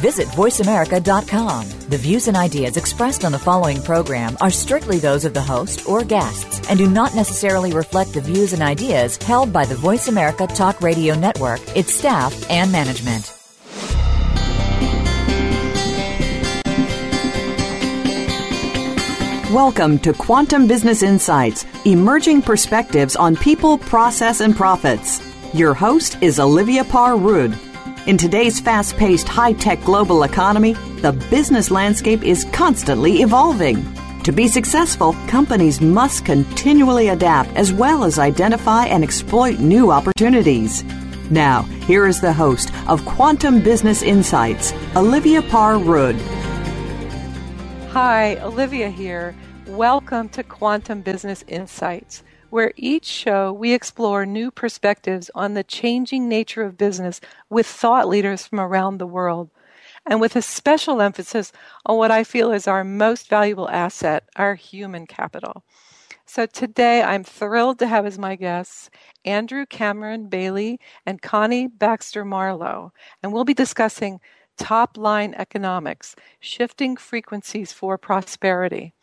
Visit VoiceAmerica.com. The views and ideas expressed on the following program are strictly those of the host or guests and do not necessarily reflect the views and ideas held by the Voice America Talk Radio Network, its staff, and management. Welcome to Quantum Business Insights Emerging Perspectives on People, Process, and Profits. Your host is Olivia Parr Rud. In today's fast paced, high tech global economy, the business landscape is constantly evolving. To be successful, companies must continually adapt as well as identify and exploit new opportunities. Now, here is the host of Quantum Business Insights, Olivia Parr Rud. Hi, Olivia here. Welcome to Quantum Business Insights, where each show we explore new perspectives on the changing nature of business with thought leaders from around the world, and with a special emphasis on what I feel is our most valuable asset, our human capital. So today I'm thrilled to have as my guests Andrew Cameron Bailey and Connie Baxter Marlowe, and we'll be discussing top line economics, shifting frequencies for prosperity.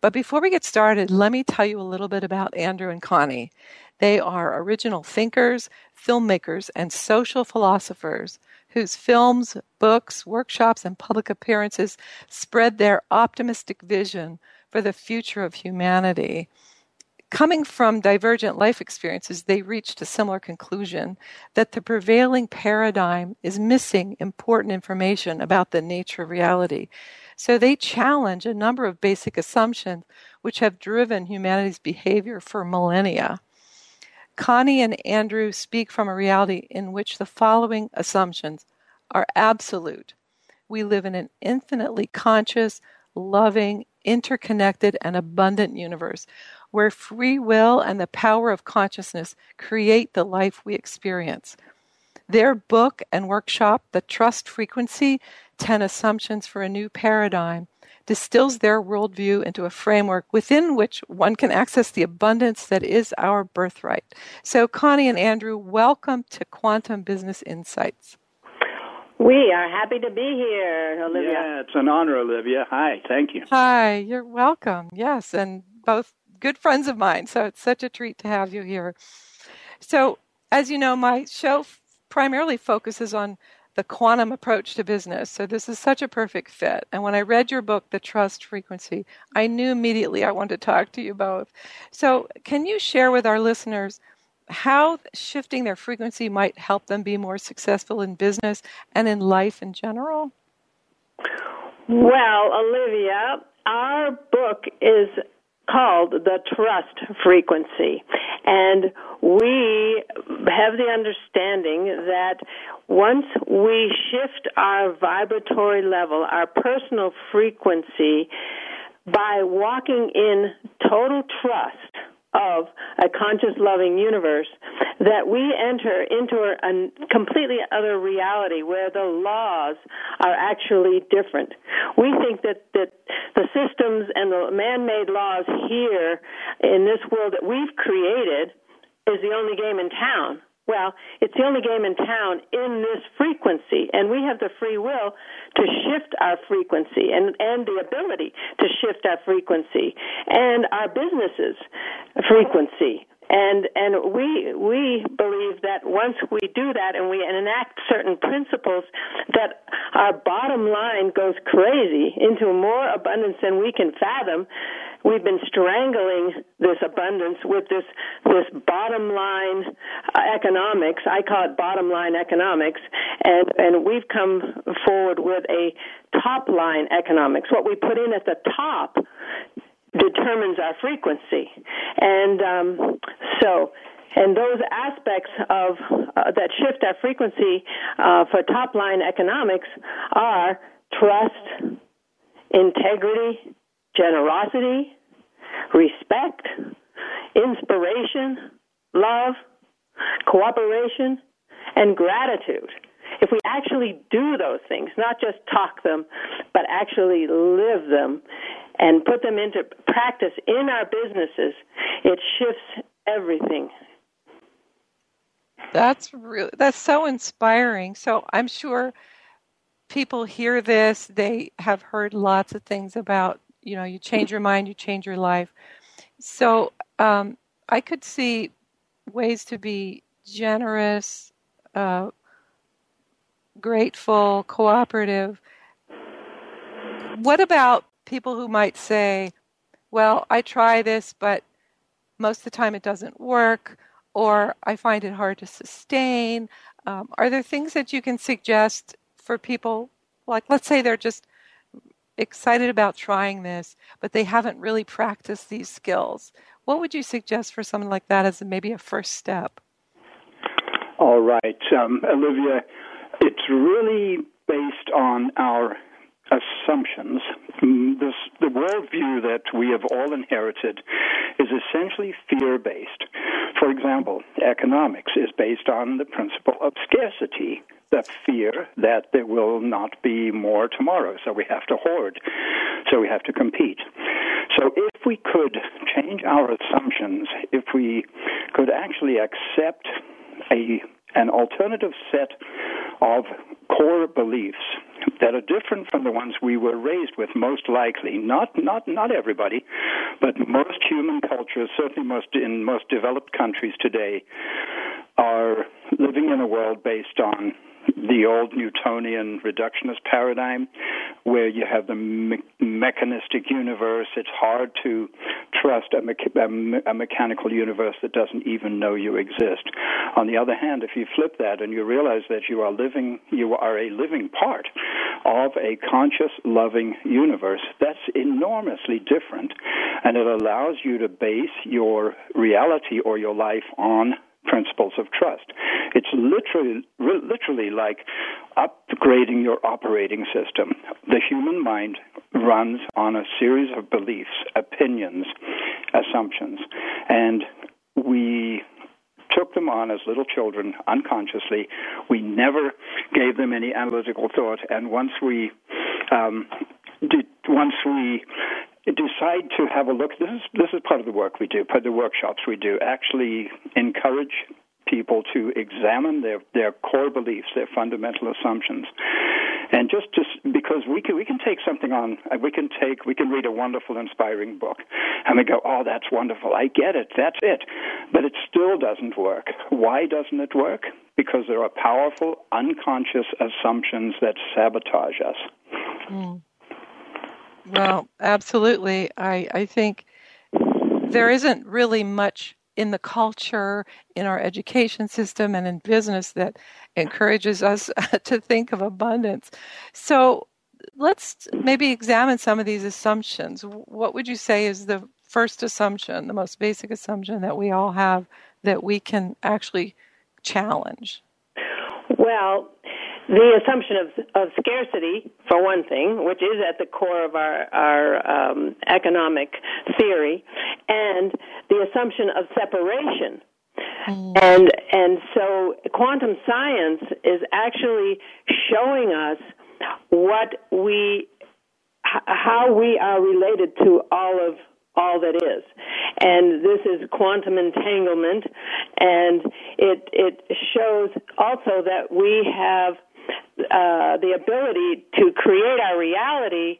But before we get started, let me tell you a little bit about Andrew and Connie. They are original thinkers, filmmakers, and social philosophers whose films, books, workshops, and public appearances spread their optimistic vision for the future of humanity coming from divergent life experiences, they reached a similar conclusion that the prevailing paradigm is missing important information about the nature of reality. So they challenge a number of basic assumptions which have driven humanity's behavior for millennia. Connie and Andrew speak from a reality in which the following assumptions are absolute. We live in an infinitely conscious, loving, interconnected, and abundant universe where free will and the power of consciousness create the life we experience. Their book and workshop, The Trust Frequency 10 Assumptions for a New Paradigm, distills their worldview into a framework within which one can access the abundance that is our birthright. So, Connie and Andrew, welcome to Quantum Business Insights. We are happy to be here, Olivia. Yeah, it's an honor, Olivia. Hi, thank you. Hi, you're welcome. Yes, and both good friends of mine. So it's such a treat to have you here. So, as you know, my show primarily focuses on the quantum approach to business. So this is such a perfect fit. And when I read your book, The Trust Frequency, I knew immediately I wanted to talk to you both. So, can you share with our listeners how shifting their frequency might help them be more successful in business and in life in general? Well, Olivia, our book is called the trust frequency. And we have the understanding that once we shift our vibratory level, our personal frequency, by walking in total trust, of a conscious loving universe that we enter into a completely other reality where the laws are actually different. We think that, that the systems and the man-made laws here in this world that we've created is the only game in town. Well, it's the only game in town in this frequency, and we have the free will to shift our frequency and, and the ability to shift our frequency and our businesses' frequency. And and we we believe that once we do that and we enact certain principles, that our bottom line goes crazy into more abundance than we can fathom. We've been strangling this abundance with this this bottom line uh, economics. I call it bottom line economics, and and we've come forward with a top line economics. What we put in at the top determines our frequency. And um, so, and those aspects of uh, that shift our frequency uh, for top line economics are trust, integrity, generosity, respect, inspiration, love, cooperation, and gratitude. if we actually do those things, not just talk them, but actually live them and put them into practice in our businesses, it shifts everything. That's really that's so inspiring. So I'm sure people hear this, they have heard lots of things about, you know, you change your mind, you change your life. So um, I could see ways to be generous, uh, grateful, cooperative. What about people who might say, well, I try this, but most of the time it doesn't work, or I find it hard to sustain? Um, are there things that you can suggest for people? Like, let's say they're just excited about trying this, but they haven't really practiced these skills. What would you suggest for someone like that as maybe a first step? All right, um, Olivia, it's really based on our assumptions. Mm, this, the worldview that we have all inherited is essentially fear based. For example, economics is based on the principle of scarcity, the fear that there will not be more tomorrow, so we have to hoard, so we have to compete. So if we could change our assumptions, if we could actually accept a an alternative set of core beliefs that are different from the ones we were raised with most likely not not not everybody but most human cultures certainly most in most developed countries today are living in a world based on the old Newtonian reductionist paradigm, where you have the me- mechanistic universe. It's hard to trust a, me- a, mechanical universe that doesn't even know you exist. On the other hand, if you flip that and you realize that you are living, you are a living part of a conscious, loving universe, that's enormously different, and it allows you to base your reality or your life on principles of trust. It's literally, literally like upgrading your operating system. The human mind runs on a series of beliefs, opinions, assumptions, and we took them on as little children unconsciously. We never gave them any analytical thought, and once we um, did, once we decide to have a look. This is this is part of the work we do, part of the workshops we do. Actually, encourage people to examine their their core beliefs, their fundamental assumptions, and just just because we can we can take something on, we can take we can read a wonderful, inspiring book, and we go, oh, that's wonderful, I get it, that's it, but it still doesn't work. Why doesn't it work? Because there are powerful, unconscious assumptions that sabotage us. Mm. Well, absolutely. I, I think there isn't really much in the culture, in our education system, and in business that encourages us to think of abundance. So let's maybe examine some of these assumptions. What would you say is the first assumption, the most basic assumption that we all have that we can actually challenge? Well, the assumption of, of scarcity, for one thing, which is at the core of our, our um, economic theory, and the assumption of separation. Mm. And and so quantum science is actually showing us what we how we are related to all of all that is. And this is quantum entanglement and it it shows also that we have uh, the ability to create our reality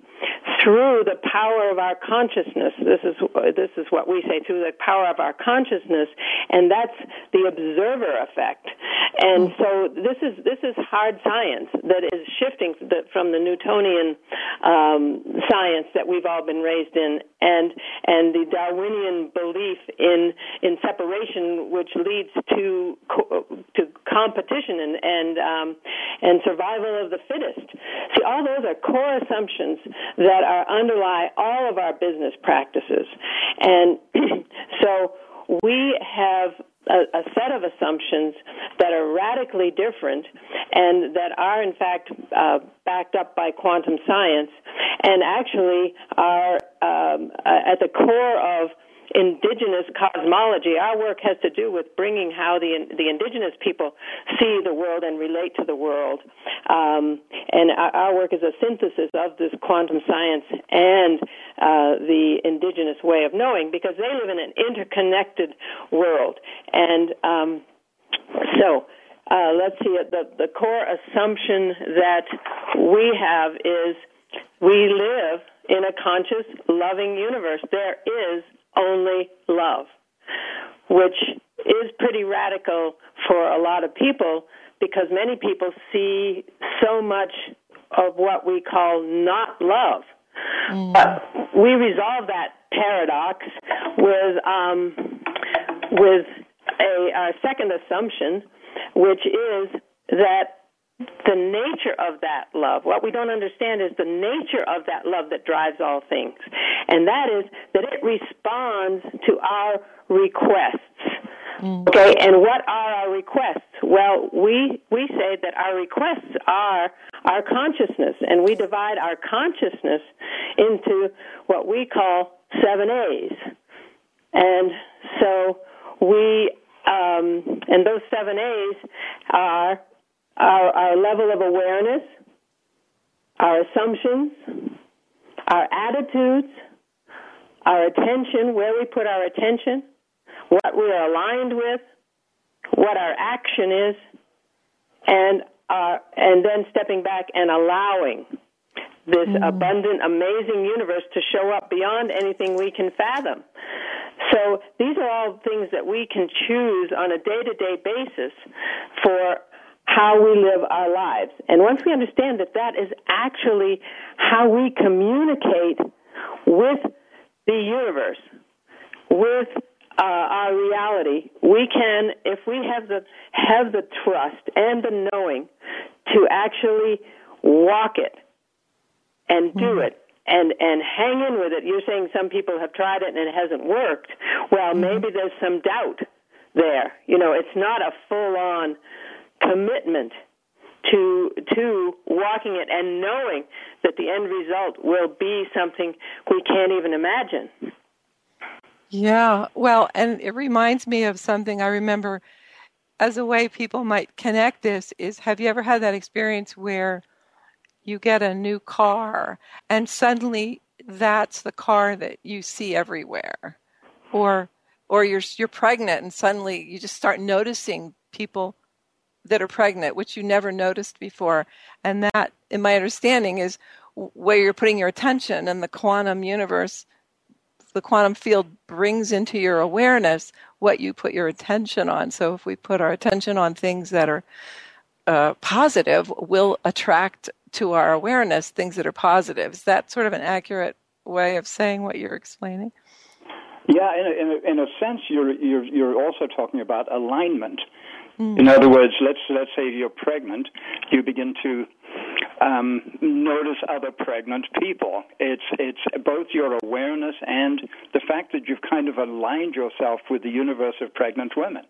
through the power of our consciousness. This is this is what we say through the power of our consciousness, and that's the observer effect. And so this is this is hard science that is shifting from the Newtonian um, science that we've all been raised in, and and the Darwinian belief in in separation, which leads to to competition and and um, and survival of the fittest. See, all those are core assumptions that are underlie all of our business practices, and so we have a, a, set of assumptions that are radically different and that are in fact uh, backed up by quantum science and actually are um, at the core of indigenous cosmology. Our work has to do with bringing how the the indigenous people see the world and relate to the world. Um, and our, our, work is a synthesis of this quantum science and uh, the indigenous way of knowing, because they live in an interconnected world. And um, so. Uh, let's see, the, the core assumption that we have is we live in a conscious, loving universe. There is only love, which is pretty radical for a lot of people because many people see so much of what we call not love. Mm. But we resolve that paradox with um, with a, a second assumption, which is that the nature of that love. What we don't understand is the nature of that love that drives all things. And that is that it responds to our requests. Mm. Okay, and what are our requests? Well, we we say that our requests are our consciousness, and we divide our consciousness into what we call seven A's. And so we um, and those seven A's are our, our level of awareness, our assumptions, our attitudes, our attention, where we put our attention, what we are aligned with, what our action is, and our, and then stepping back and allowing this mm. abundant, amazing universe to show up beyond anything we can fathom. So these are all things that we can choose on a day to day basis for how we live our lives. And once we understand that that is actually how we communicate with the universe, with uh, our reality, we can, if we have the have the trust and the knowing to actually walk it and do mm-hmm. it and and hang in with it. You're saying some people have tried it and it hasn't worked. Well, mm-hmm. maybe there's some doubt there. You know, it's not a full on commitment to to walking it and knowing that the end result will be something we can't even imagine. Yeah, well, and it reminds me of something I remember as a way people might connect this is have you ever had that experience where you get a new car and suddenly that's the car that you see everywhere or or you're you're pregnant and suddenly you just start noticing people that are pregnant, which you never noticed before. And that, in my understanding, is where you're putting your attention and the quantum universe, the quantum field brings into your awareness what you put your attention on. So if we put our attention on things that are uh, positive, we'll attract to our awareness things that are positive. Is that sort of an accurate way of saying what you're explaining? Yeah, in a, in a, in a sense, you're, you're, you're also talking about alignment. Mm. In other words, let's let's say you're pregnant, you begin to um, notice other pregnant people. It's it's both your awareness and the fact that you've kind of aligned yourself with the universe of pregnant women.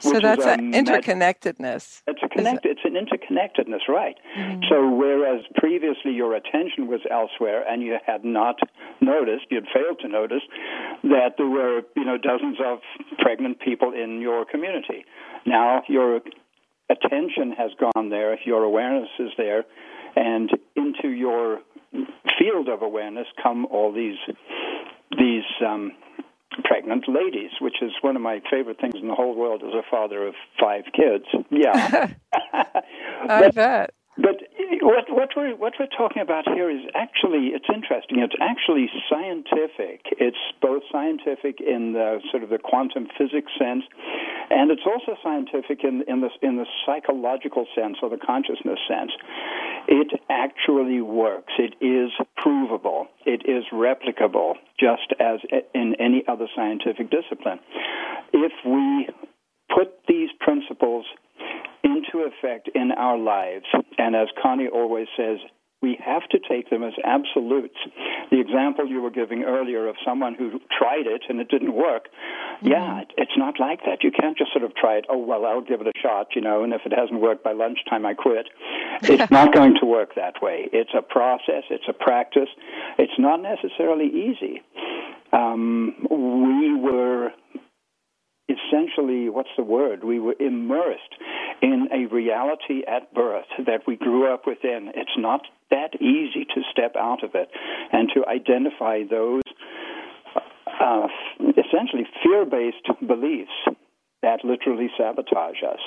So that's an interconnectedness. It's a connect. It? It's an interconnectedness, right? Mm. So whereas previously your attention was elsewhere and you had not noticed, you'd failed to notice that there were you know dozens of pregnant people in your community. Now your attention has gone there, if your awareness is there, and into your field of awareness come all these these um, pregnant ladies, which is one of my favorite things in the whole world as a father of five kids. Yeah, I but, bet. But what, what we're what we're talking about here is actually it's interesting. It's actually scientific. It's both scientific in the sort of the quantum physics sense, and it's also scientific in in the in the psychological sense or the consciousness sense. It actually works. It is provable. It is replicable, just as in any other scientific discipline. If we put these principles into effect in our lives. And as Connie always says, we have to take them as absolutes. The example you were giving earlier of someone who tried it and it didn't work, mm-hmm. yeah, it's not like that. You can't just sort of try it, oh, well, I'll give it a shot, you know, and if it hasn't worked by lunchtime, I quit. It's not going to work that way. It's a process, it's a practice. It's not necessarily easy. um, we were essentially, what's the word? We were immersed in a reality at birth that we grew up within. It's not that easy to step out of it and to identify those uh, essentially fear based beliefs that literally sabotage us.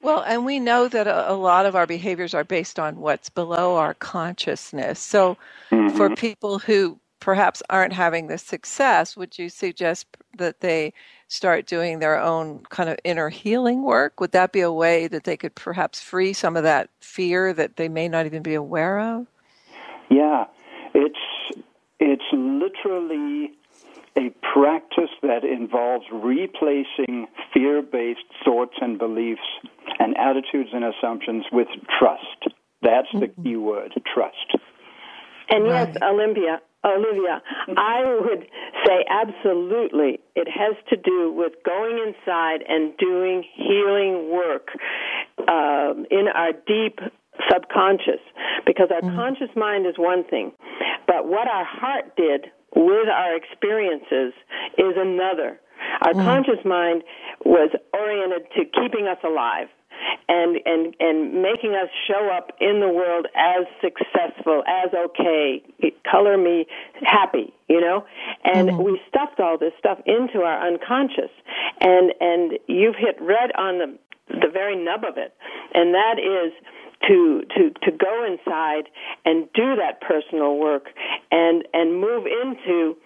Well, and we know that a, a, lot of our behaviors are based on what's below our consciousness. So, mm-hmm. for people who perhaps aren't having the success, would you suggest that they start doing their own kind of inner healing work? Would that be a way that they could perhaps free some of that fear that they may not even be aware of? Yeah, it's it's literally a practice that involves replacing fear-based thoughts and beliefs and attitudes and assumptions with trust. That's the mm-hmm. key word, trust. And yes, Olympia, Olivia, I would say absolutely. It has to do with going inside and doing healing work um, in our deep subconscious because our mm-hmm. conscious mind is one thing, but what our heart did with our experiences is another. Our mm-hmm. conscious mind was oriented to keeping us alive and and and making us show up in the world as successful, as okay, color me happy, you know. And mm-hmm. we stuffed all this stuff into our unconscious, and and you've hit red on the the very nub of it, and that is to to to go inside and do that personal work and and move into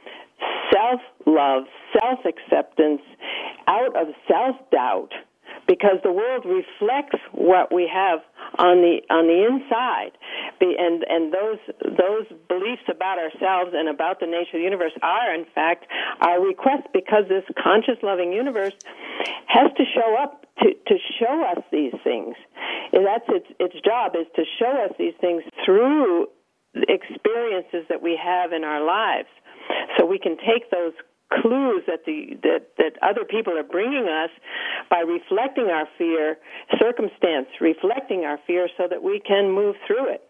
self love, self acceptance, out of self doubt because the world reflects what we have on the on the inside. And and those those beliefs about ourselves and about the nature of the universe are in fact our request because this conscious loving universe has to show up to to show us these things. And that's its its job is to show us these things through experiences that we have in our lives. So we can take those clues that the that that other people are bringing us by reflecting our fear circumstance reflecting our fear so that we can move through it.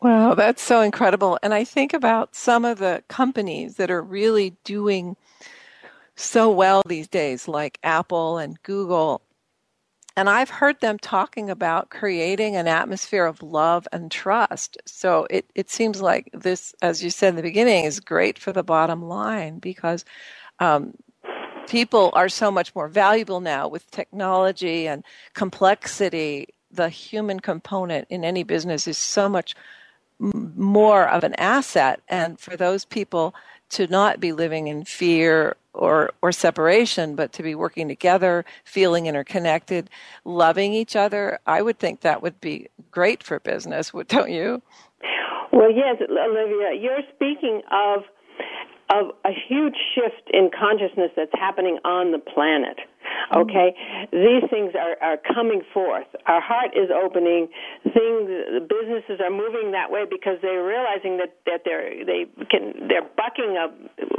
Wow that's so incredible. And i think about some of the companies that are really doing so well these days like apple and google and I've heard them talking about creating an atmosphere of love and trust. So it, it seems like this, as you said in the beginning, is great for the bottom line because um, people are so much more valuable now with technology and complexity. The human component in any business is so much more of an asset. And for those people to not be living in fear or or separation, but to be working together, feeling interconnected, loving each other. I would think that would be great for business, don't you? Well, yes, Olivia, you're speaking of of a huge shift in consciousness that's happening on the planet. Okay, mm-hmm. these things are, are coming forth. Our heart is opening. Things, businesses are moving that way because they're realizing that that they're they can they're bucking a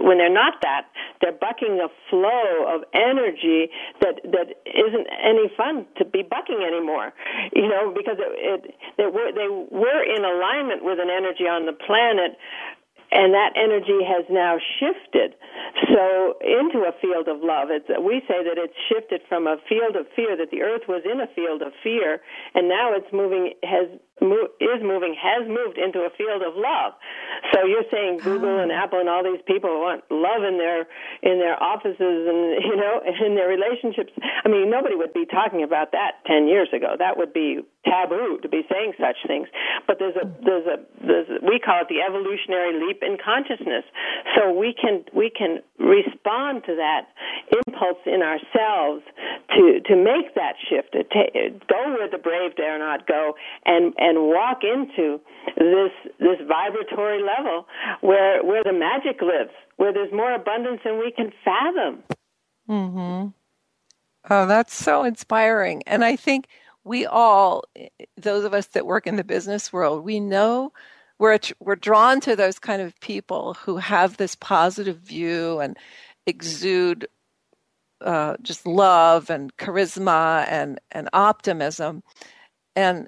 when they're not that they're bucking a flow of energy that that isn't any fun to be bucking anymore. You know, because it, it they were they were in alignment with an energy on the planet and that energy has now shifted so into a field of love. It's we say that it's shifted from a field of fear that the earth was in a field of fear and now it's moving has is moving has moved into a field of love. So you're saying google and oh. apple and all these people want love in their in their offices and you know in their relationships. I mean nobody would be talking about that 10 years ago. That would be taboo to be saying such things. But there's a there's a there's a, we call it the evolutionary leap in consciousness. So we can we can respond to that impulse in ourselves to to make that shift to go where the brave dare not go and and walk into this this vibratory level where where the magic lives where there's more abundance than we can fathom. Mhm oh that's so inspiring. And i think we all, those of us that work in the business world, we know we're we're drawn to those kind of people who have this positive view and exude uh, just love and charisma and and optimism, and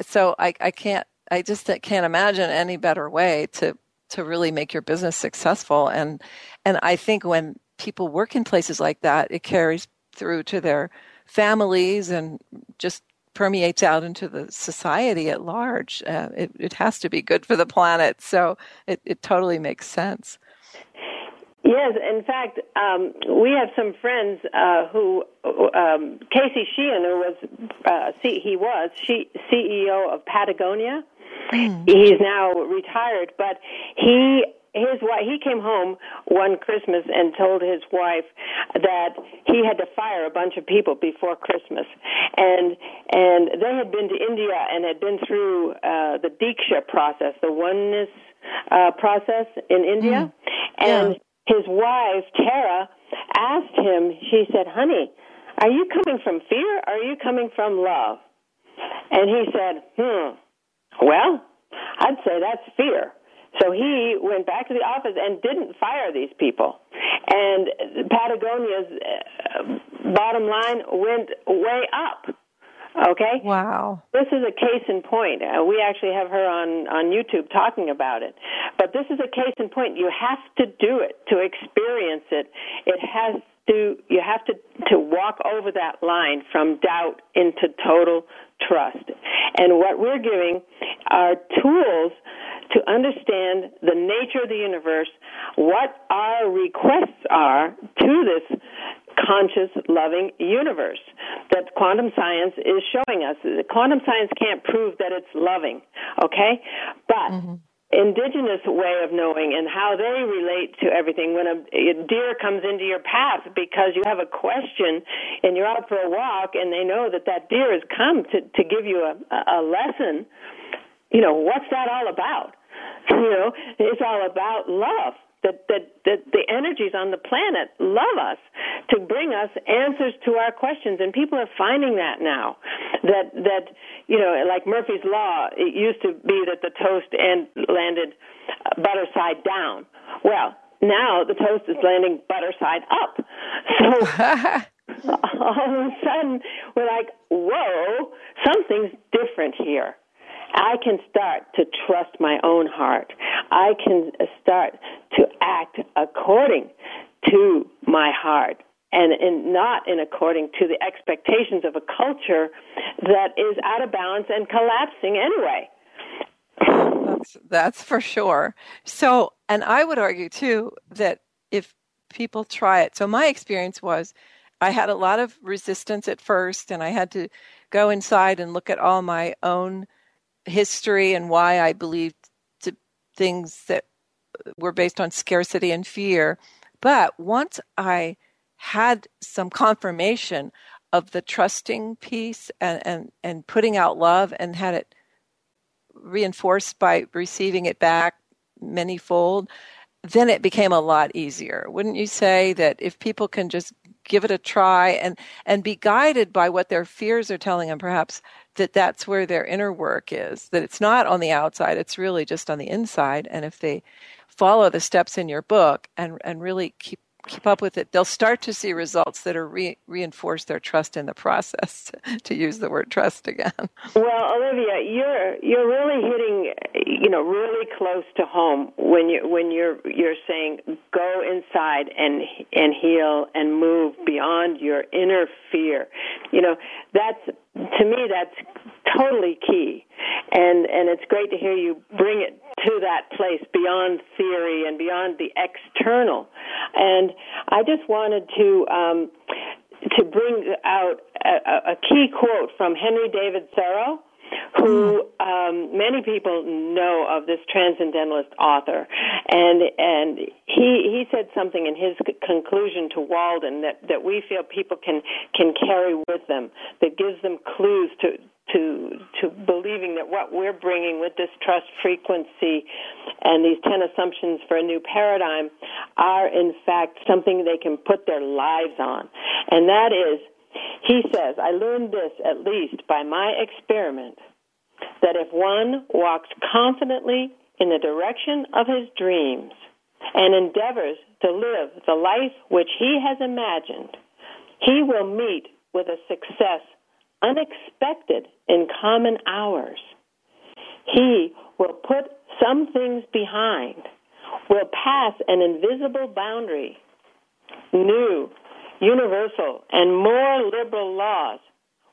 so I, I can't I just can't imagine any better way to to really make your business successful. And and I think when people work in places like that, it carries through to their families and just permeates out into the society at large. Uh, it, it has to be good for the planet. So it, it totally makes sense. Yes, in fact, um, we have some friends uh, who um, Casey Sheahan, who was uh, C- he was she, CEO of Patagonia. Mm. He's now retired, but he his wife he came home one christmas and told his wife that he had to fire a bunch of people before christmas. And and they had been to india and had been through uh the diksha process the oneness uh process in india. Mm. and yeah. his wife tara asked him she said honey are you coming from fear? Or are you coming from love? And he said hmm. Well i'd say that's fear so he went back to the office and didn't fire these people. And Patagonia's uh, bottom line went way up. Okay. Wow. This is a case in point. Uh, we actually have her on on YouTube talking about it. But this is a case in point. You have to do it to experience it. It has to. You have to to walk over that line from doubt into total trust. And what we're giving are tools to understand the nature of the universe, what our requests are to this conscious, loving universe that quantum science is showing us. Quantum science can't prove that it's loving, okay? But mm-hmm indigenous way of knowing and how they relate to everything. When a, a, deer comes into your path because you have a question and you're out for a walk and they know that that deer has come to, to give you a, a lesson, you know, what's that all about? You know, it's all about love. That, that that the energies on the planet love us to bring us answers to our questions, and people are finding that now. That that you know, like Murphy's law, it used to be that the toast and landed uh, butter side down. Well, now the toast is landing butter side up. So all of a sudden, we're like, whoa, something's different here. I can start to trust my own heart. I can start to act according to my heart and in not in according to the expectations of a culture that is out of balance and collapsing anyway. That's, that's for sure. So, and I would argue too that if people try it, so my experience was I had a lot of resistance at first, and I had to go inside and look at all my own history and why I believed things that were based on scarcity and fear. But once I had some confirmation of the trusting piece and, and, and putting out love and had it reinforced by receiving it back manyfold, then it became a lot easier. Wouldn't you say that if people can just give it a try and and be guided by what their fears are telling them perhaps that that's where their inner work is that it's not on the outside it's really just on the inside and if they follow the steps in your book and and really keep keep up with it, they'll start to see results that are re- reinforce their trust in the process. to use the word trust again. Well, Olivia, you're you're really hitting, you know, really close to home when you when you're you're saying go inside and and heal and move beyond your inner fear. You know, that's to me that's totally key. And and it's great to hear you bring it to that place beyond theory and beyond the external. And i just wanted to um to bring out a, a key quote from henry david thoreau who um, many people know of this transcendentalist author, and and he he said something in his conclusion to Walden that that we feel people can can carry with them that gives them clues to to to believing that what we're bringing with this trust frequency and these 10 assumptions for a new paradigm are in fact something they can put their lives on. And that is he says, I learned this at least by my experiment that if one walks confidently in the direction of his dreams and endeavors to live the life which he has imagined, he will meet with a success unexpected in common hours. He will put some things behind will pass an invisible boundary. New, universal, and more liberal laws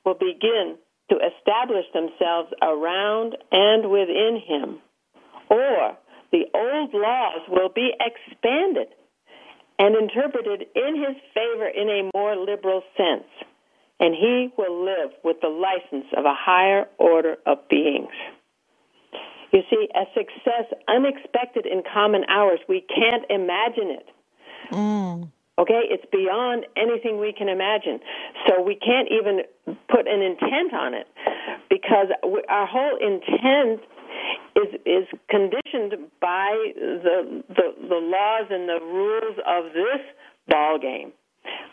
will begin to establish themselves around and within him. Or the old laws will be expanded and interpreted in his favor in a more liberal sense, and he will live with the license of a higher order of beings. You see, a success unexpected in common hours, we can't imagine it. Mm. Okay, it's beyond anything we can imagine. So we can't even put an intent on it because our whole intent is is conditioned by the the, the laws and the rules of this ball game.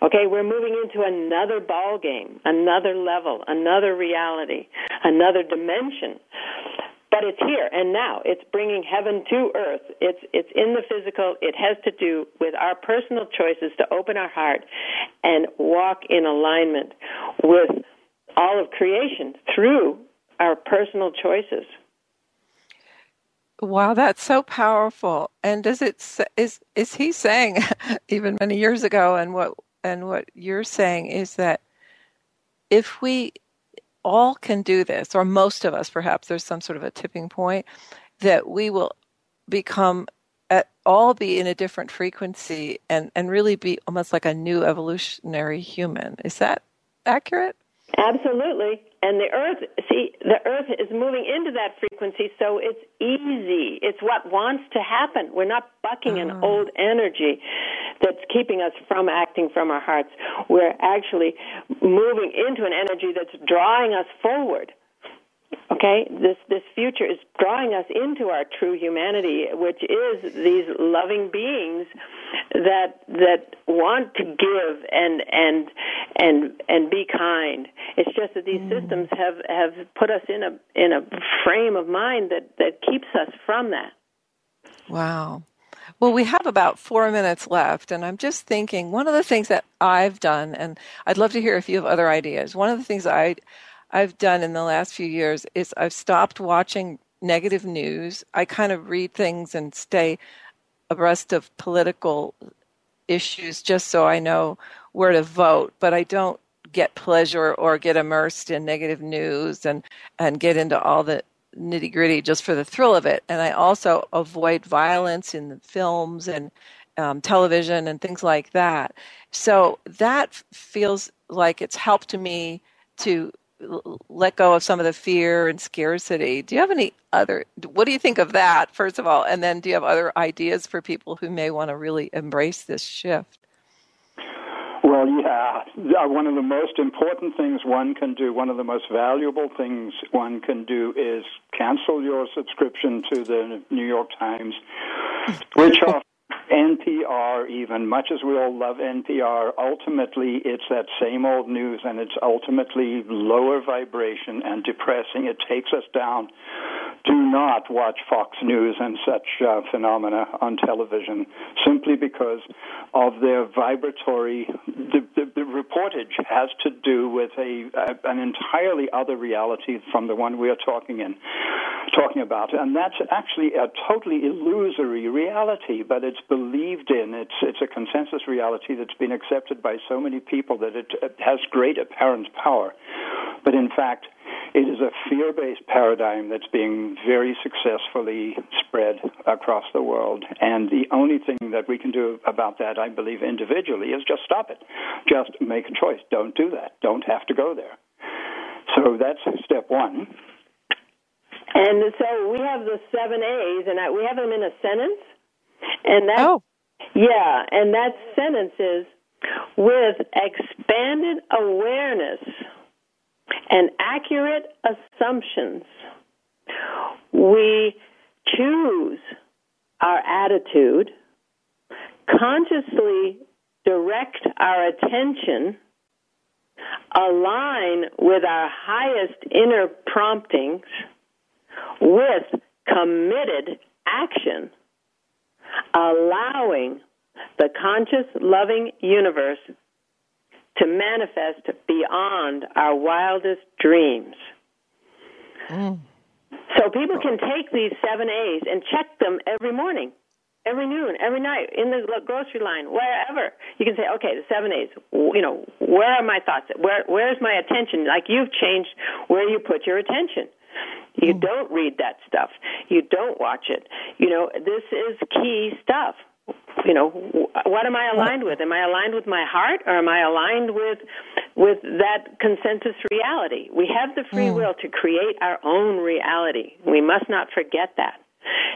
Okay, we're moving into another ball game, another level, another reality, another dimension but it's here and now. It's bringing heaven to earth. It's it's in the physical. It has to do with our personal choices to open our heart and walk in alignment with all of creation through our personal choices. Wow, that's so powerful. And does it is is he saying even many years ago and what and what you're saying is that if we all can do this, or most of us, perhaps there's some sort of a tipping point that we will become at all be in a different frequency and, and really be almost like a new evolutionary human. Is that accurate? Absolutely. And the earth, see, the earth is moving into that frequency, so it's easy. It's what wants to happen. We're not bucking an oh. old energy that's keeping us from acting from our hearts. We're actually moving into an energy that's drawing us forward. Okay, this this future is drawing us into our true humanity, which is these loving beings that that want to give and and and and be kind. It's just that these mm. systems have have put us in a in a frame of mind that that keeps us from that. Wow. Well, we have about four minutes left, and I'm just thinking one of the things that I've done, and I'd love to hear if you have other ideas. One of the things I I've done in the last few years is I've stopped watching negative news. I kind of read things and stay abreast of political issues just so I know where to vote, but I don't get pleasure or get immersed in negative news and, and get into all the nitty gritty just for the thrill of it. And I also avoid violence in the films and um, television and things like that. So that feels like it's helped me to let go of some of the fear and scarcity. Do you have any other, what do you think of that, first of all? And then do you have other ideas for people who may want to really embrace this shift? Well, yeah. Uh, one of the most important things one can do, one of the most valuable things one can do is cancel your subscription to the New York Times, which NPR, even much as we all love NPR, ultimately it's that same old news and it's ultimately lower vibration and depressing. It takes us down do not watch Fox News and such uh, phenomena on television simply because of their vibratory. The, the, the reportage has to do with a, a, an entirely other reality from the one we are talking in, talking about, and that's actually a totally illusory reality, but it's believed in. It's it's a consensus reality that's been accepted by so many people that it, it has great apparent power, but in fact it is a fear based paradigm that's being very successfully spread across the world. And the only thing that we can do about that, I believe, individually, is just stop it. Just make a choice. Don't do that. Don't have to go there. So that's step one. And so we have the seven A's, and we have them in a sentence. And that, oh. yeah, and that sentence is with expanded awareness and accurate assumptions, we choose our attitude, consciously direct our attention, align with our highest inner promptings with committed action, allowing the conscious loving universe to manifest beyond our wildest dreams. Mm. So people can take these seven A's and check them every morning every noon, every night, in the grocery line, wherever. You can say, okay, the seven A's. You know, where are my thoughts? Where where's my attention? Like you've changed where you put your attention. You mm. don't read that stuff. You don't watch it. You know, this is key stuff you know what am i aligned with am i aligned with my heart or am i aligned with with that consensus reality we have the free mm. will to create our own reality we must not forget that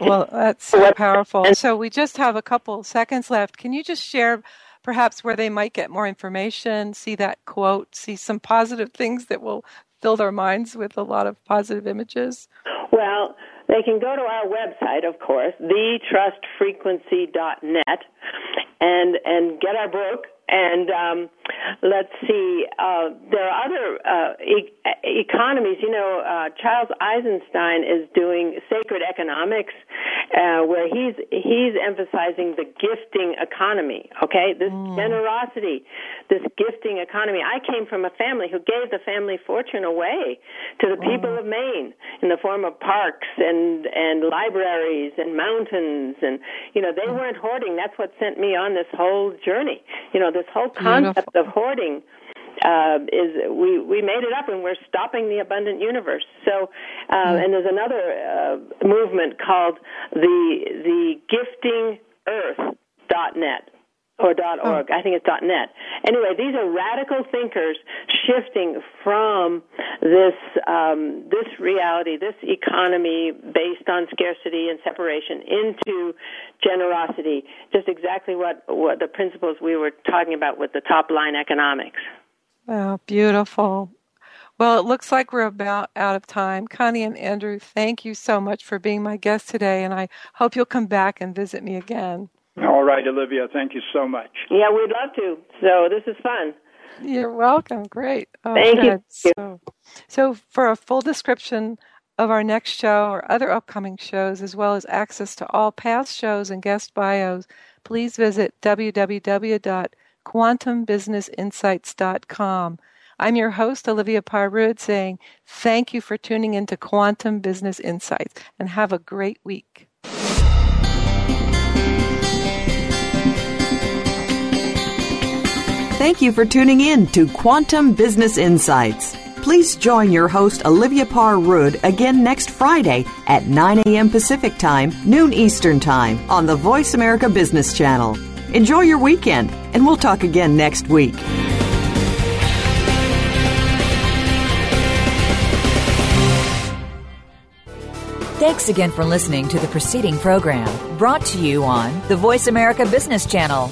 well that's so powerful so we just have a couple seconds left can you just share perhaps where they might get more information see that quote see some positive things that will fill their minds with a lot of positive images. Well they can go to our website, of course, thetrustfrequency.net, and and get our book and um, let's see, uh, there are other uh, e- economies. You know, uh, Charles Eisenstein is doing sacred economics, uh, where he's he's emphasizing the gifting economy. Okay, this mm. generosity, this gifting economy. I came from a family who gave the family fortune away to the mm. people of Maine in the form of parks and and libraries and mountains, and you know they mm. weren't hoarding. That's what sent me on this whole journey. You know, this whole concept Beautiful. Of hoarding uh, is we we made it up and we're stopping the abundant universe. So, uh, mm. and there's another uh, movement called the the gifting earth dot net or dot oh. .org. Oh. I think it's dot .net. Anyway, these are radical thinkers shifting from this um, this reality, this economy based on scarcity and separation, into generosity. Just exactly what what the principles we were talking about with the top line economics. Oh, beautiful. Well, it looks like we're about out of time. Connie and Andrew, thank you so much for being my guest today, and I hope you'll come back and visit me again. All right, Olivia, thank you so much. Yeah, we'd love to. So this is fun. You're welcome. Great. Oh, thank you. So, so, for a full description of our next show or other upcoming shows, as well as access to all past shows and guest bios, please visit www.quantumbusinessinsights.com. I'm your host, Olivia Parr Rud, saying thank you for tuning in to Quantum Business Insights and have a great week. Thank you for tuning in to Quantum Business Insights. Please join your host, Olivia Parr Rud, again next Friday at 9 a.m. Pacific Time, noon Eastern Time on the Voice America Business Channel. Enjoy your weekend, and we'll talk again next week. Thanks again for listening to the preceding program brought to you on the Voice America Business Channel.